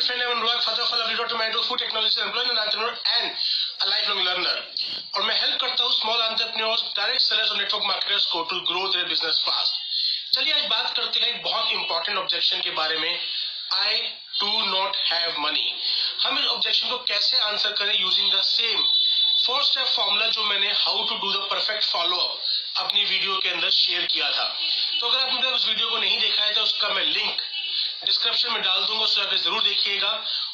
dear friend, I'm Anurag, father of a to a food technologist, employed an entrepreneur and a lifelong learner. और मैं help करता हूँ small entrepreneurs direct sellers और network marketers को to grow their business fast चलिए आज बात करते हैं एक बहुत इंपॉर्टेंट ऑब्जेक्शन के बारे में। I do not have money हम इस ऑब्जेक्शन को कैसे आंसर करें using the same four step formula जो मैंने how to do the perfect follow up अपनी वीडियो के अंदर शेयर किया था। तो अगर आपने उस वीडियो को नहीं देखा है तो उसका मैं लिंक डिस्क्रिप्शन में डाल दूँगा उससे ज़रूर देखिएगा।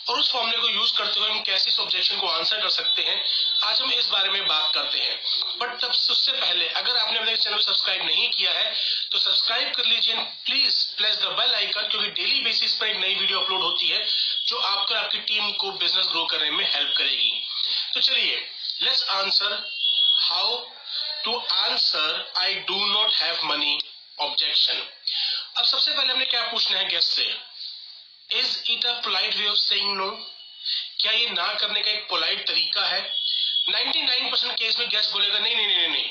और उस फॉर्मूले को यूज़ करते हुए हम कैसे इस ऑब्जेक्शन को आंसर कर सकते हैं, आज हम इस बारे में बात करते हैं। बट तब उससे पहले, अगर आपने अपने चैनल को सब्सक्राइब नहीं किया है तो सब्सक्राइब कर लीजिए please press the bell icon क्योंकि डेली बेसिस पर एक नई वीडियो अपलोड होती है, जो आपको आपकी टीम को बिज़नेस ग्रो करने में हेल्प करेगी। तो चलिए let's answer how to answer I do not have money objection अब सबसे पहले हमने क्या पूछना है गेस्ट से? Is it a polite way of saying no क्या ये ना करने का एक पोलाइट तरीका है? 99% केस में गेस्ट बोलेगा, नहीं नहीं नहीं नहीं,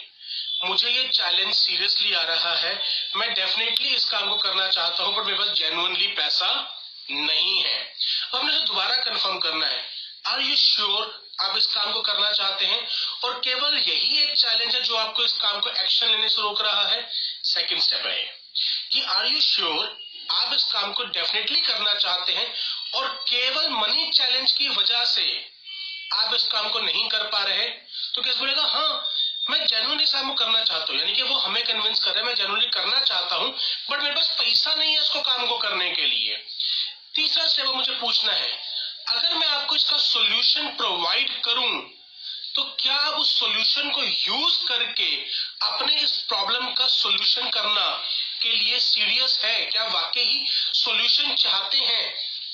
मुझे ये चैलेंज सीरियसली आ रहा है। मैं डेफिनेटली इस काम को करना चाहता हूँ बट मेरे पास जेनुअनली पैसा नहीं है। अब हमने दोबारा कंफर्म करना है। आर यू श्योर आप इस काम को करना चाहते हैं? और केवल यही एक चैलेंज है जो आपको इस काम को एक्शन लेने से रोक रहा है। सेकेंड स्टेप है कि आर यू श्योर आप इस काम को डेफिनेटली करना चाहते हैं? और केवल मनी चैलेंज की वजह से आप इस काम को नहीं कर पा रहे? तो कैसे बोलेगा हाँ मैं जेनुअली इस काम को करना चाहता हूँ। यानी कि वो हमें कन्विंस कर रहे हैं, मैं जेनुअली करना चाहता हूँ बट मेरे पास पैसा नहीं है इसको काम को करने के लिए। तीसरा स्टेप मुझे पूछना है, अगर मैं आपको इसका सोल्यूशन प्रोवाइड करूँ तो क्या आप उस सॉल्यूशन को यूज़ करके अपने इस प्रॉब्लम का सॉल्यूशन करना के लिए सीरियस है। क्या वाकई ही सोल्यूशन चाहते हैं?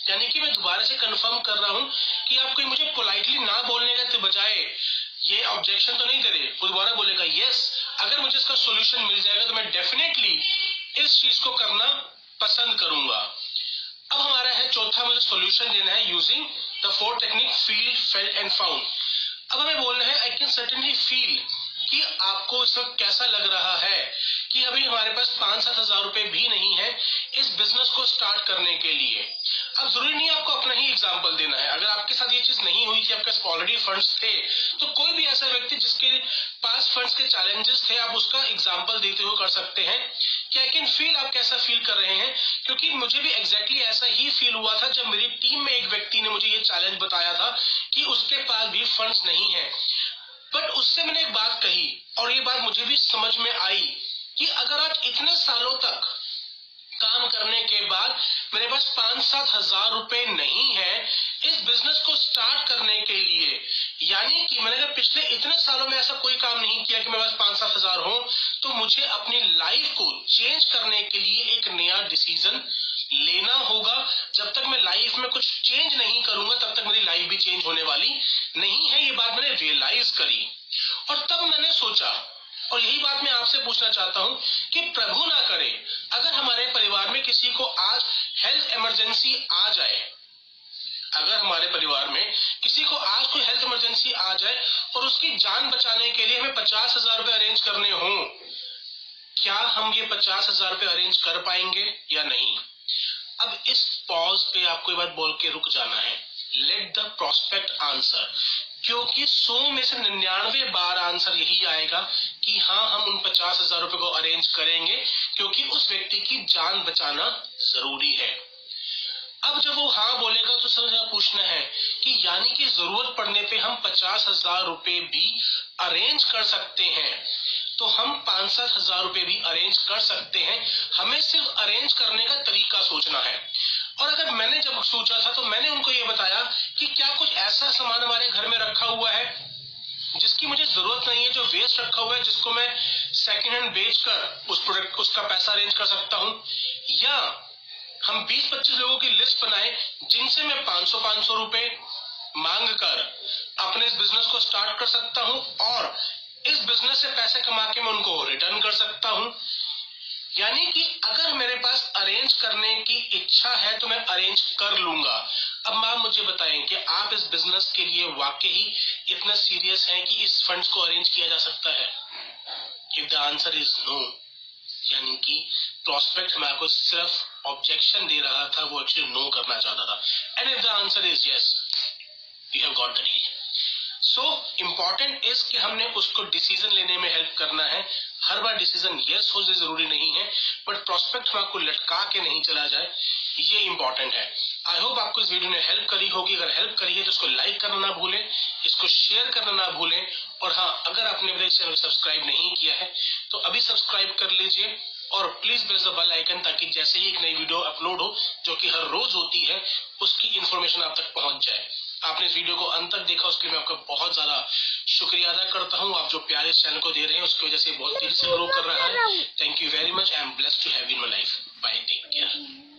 यानी कि मैं दोबारा से कंफर्म कर रहा हूँ कि आप कोई मुझे पोलाइटली ना बोलने के बजाय ये ऑब्जेक्शन तो नहीं करे, वो दोबारा बोलेगा यस अगर मुझे इसका सोल्यूशन मिल जाएगा तो मैं डेफिनेटली इस चीज़ को करना पसंद करूँगा। अब हमारा है चौथा मुझे सोल्यूशन देना है using the four technique feel felt and found अब हमें बोलना है आई कैन सर्टेनली फील कि आपको इस वक्त कैसा लग रहा है? कि अभी हमारे पास पाँच सात हज़ार रुपए भी नहीं है इस बिज़नेस को स्टार्ट करने के लिए। अब ज़रूरी नहीं आपको अपना ही एग्ज़ाम्पल देना है। अगर आपके साथ ये चीज़ नहीं हुई थी आपके ऑलरेडी फंड्स थे तो कोई भी ऐसा व्यक्ति जिसके पास फंड्स के चैलेंजेस थे, आप उसका एग्ज़ाम्पल देते हुए कर सकते हैं। कि आई कैन फील आप कैसा फील कर रहे हैं? क्योंकि मुझे भी एग्जैक्टली exactly ऐसा ही फील हुआ था जब मेरी टीम में एक व्यक्ति ने मुझे ये चैलेंज बताया था कि उसके पास भी फंड्स नहीं है। बट उससे मैंने एक बात कही, और ये बात मुझे भी समझ में आई कि अगर आप इतने सालों तक काम करने के बाद मेरे पास पाँच सात हज़ार रुपए नहीं है, इस बिज़नेस को स्टार्ट करने के लिए, यानी कि मैंने अगर पिछले इतने सालों में ऐसा कोई काम नहीं किया कि मेरे पास पाँच सात हज़ार हो तो मुझे अपनी लाइफ को चेंज करने के लिए एक नया डिसीज़न लेना होगा। जब तक मैं लाइफ में कुछ चेंज नहीं करूँगा, तब तक मेरी लाइफ भी चेंज होने वाली नहीं है। ये बात मैंने रियलाइज़ करी। और तब मैंने सोचा और यही बात मैं आपसे पूछना चाहता हूँ कि प्रभु ना करे, अगर हमारे परिवार में किसी को आज हेल्थ इमरजेंसी आ जाए, अगर हमारे परिवार में किसी को आज कोई हेल्थ इमरजेंसी आ जाए और उसकी जान बचाने के लिए हमें पचास हज़ार रुपए अरेंज करने हों, क्या हम ये पचास हज़ार रुपए अरेंज कर पाएँगे या नहीं? अब इस पॉज पे आपको बात बोल के रुक जाना है। लेट द प्रोस्पेक्ट आंसर क्योंकि सौ में से निन्यानवे बार आंसर यही आएगा कि हाँ हम उन पचास हज़ार रुपए को अरेंज करेंगे, क्योंकि उस व्यक्ति की जान बचाना ज़रूरी है। अब जब वो हाँ बोलेगा तो समझ पूछना है कि यानी कि ज़रूरत पड़ने पे हम पचास हज़ार रुपए भी अरेंज कर सकते हैं। तो हम पाँच सात हज़ार रुपए भी अरेंज कर सकते हैं। हमें सिर्फ़ अरेंज करने का तरीका सोचना है। और अगर मैंने जब सोचा था तो मैंने उनको ये बताया कि क्या कुछ ऐसा सामान हमारे घर में रखा हुआ है, जिसकी मुझे ज़रूरत नहीं है, जो वेस्ट रखा हुआ है, जिसको मैं सेकेंड हैंड बेचकर उस प्रोडक्ट उसका पैसा अरेंज कर सकता हूँ। या हम 20-25 लोगों की लिस्ट बनाए, जिनसे मैं 500-500 रुपए मांग कर अपने इस बिज़नेस को स्टार्ट कर सकता हूँ, और इस बिज़नेस से पैसे कमा के मैं उनको रिटर्न कर सकता हूँ। यानी अरेंज करने की इच्छा है तो मैं अरेंज कर लूँगा। अब आप मुझे बताएँ कि आप इस बिज़नेस के लिए वाकई ही इतना सीरियस हैं कि इस फंड्स को अरेंज किया जा सकता है? If the answer is no यानी कि प्रोस्पेक्ट मैं आपको सिर्फ़ ऑब्जेक्शन दे रहा था, वो एक्चुअली नो करना चाहता था। And if the answer is yes you have got the deal so important is कि हमने उसको डिसीज़न लेने में हेल्प करना है। हर बार डिसीज़न यस हो ज़रूरी नहीं है बट प्रोस्पेक्ट में आपको लटका के नहीं चला जाए, ये इंपॉर्टेंट है। आई होप आपको इस वीडियो ने हेल्प करी होगी। अगर हेल्प करी है तो इसको लाइक करना ना भूलें, इसको शेयर करना ना भूलें। और हाँ अगर आपने मेरे चैनल सब्सक्राइब नहीं किया है तो अभी सब्सक्राइब कर लीजिए। और please press the bell icon ताकि जैसे ही एक नई वीडियो अपलोड हो, जो कि हर रोज होती है, उसकी इन्फॉर्मेशन आप तक पहुँच जाए। आपने इस वीडियो को अंत तक देखा, उसके लिए आपका बहुत ज़्यादा शुक्रिया अदा करता हूँ। आप जो प्यारे इस चैनल को दे रहे हैं उसकी वजह से बहुत तेज़ी से ग्रो कर रहा है। Thank you very much I am blessed to have in my life bye take care